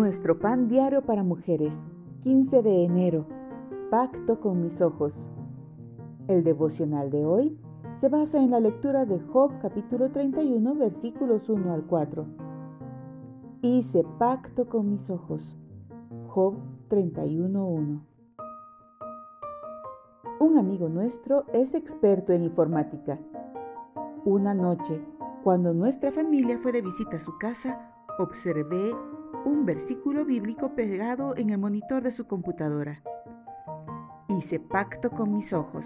Nuestro pan diario para mujeres, 15 de enero, Pacto con mis ojos. El devocional de hoy se basa en la lectura de Job capítulo 31 versículos 1 al 4. Hice pacto con mis ojos. Job 31.1. Un amigo nuestro es experto en informática. Una noche, cuando nuestra familia fue de visita a su casa, observé un versículo bíblico pegado en el monitor de su computadora. Hice pacto con mis ojos.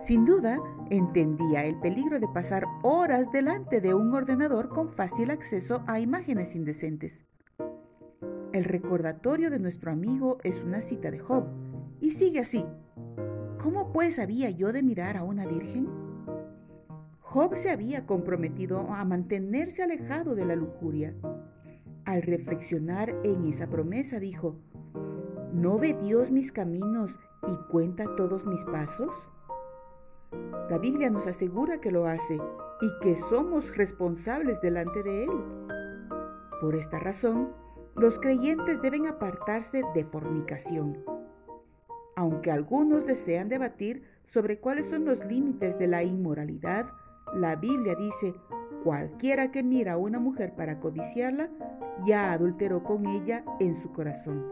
Sin duda, entendía el peligro de pasar horas delante de un ordenador con fácil acceso a imágenes indecentes. El recordatorio de nuestro amigo es una cita de Job y sigue así. ¿Cómo pues había yo de mirar a una virgen? Job se había comprometido a mantenerse alejado de la lujuria. Al reflexionar en esa promesa dijo, ¿no ve Dios mis caminos y cuenta todos mis pasos? La Biblia nos asegura que lo hace y que somos responsables delante de Él. Por esta razón, los creyentes deben apartarse de fornicación. Aunque algunos desean debatir sobre cuáles son los límites de la inmoralidad, la Biblia dice, cualquiera que mira a una mujer para codiciarla, ya adulteró con ella en su corazón.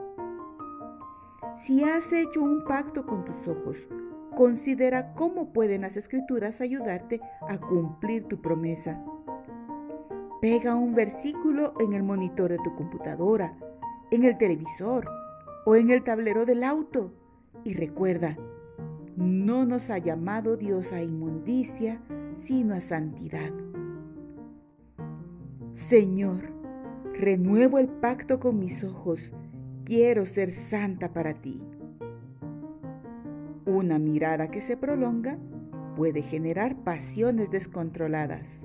Si has hecho un pacto con tus ojos, considera cómo pueden las escrituras ayudarte a cumplir tu promesa. Pega un versículo en el monitor de tu computadora, en el televisor o en el tablero del auto y recuerda, no nos ha llamado Dios a inmundicia, sino a santidad. Señor, renuevo el pacto con mis ojos, quiero ser santa para ti. Una mirada que se prolonga puede generar pasiones descontroladas.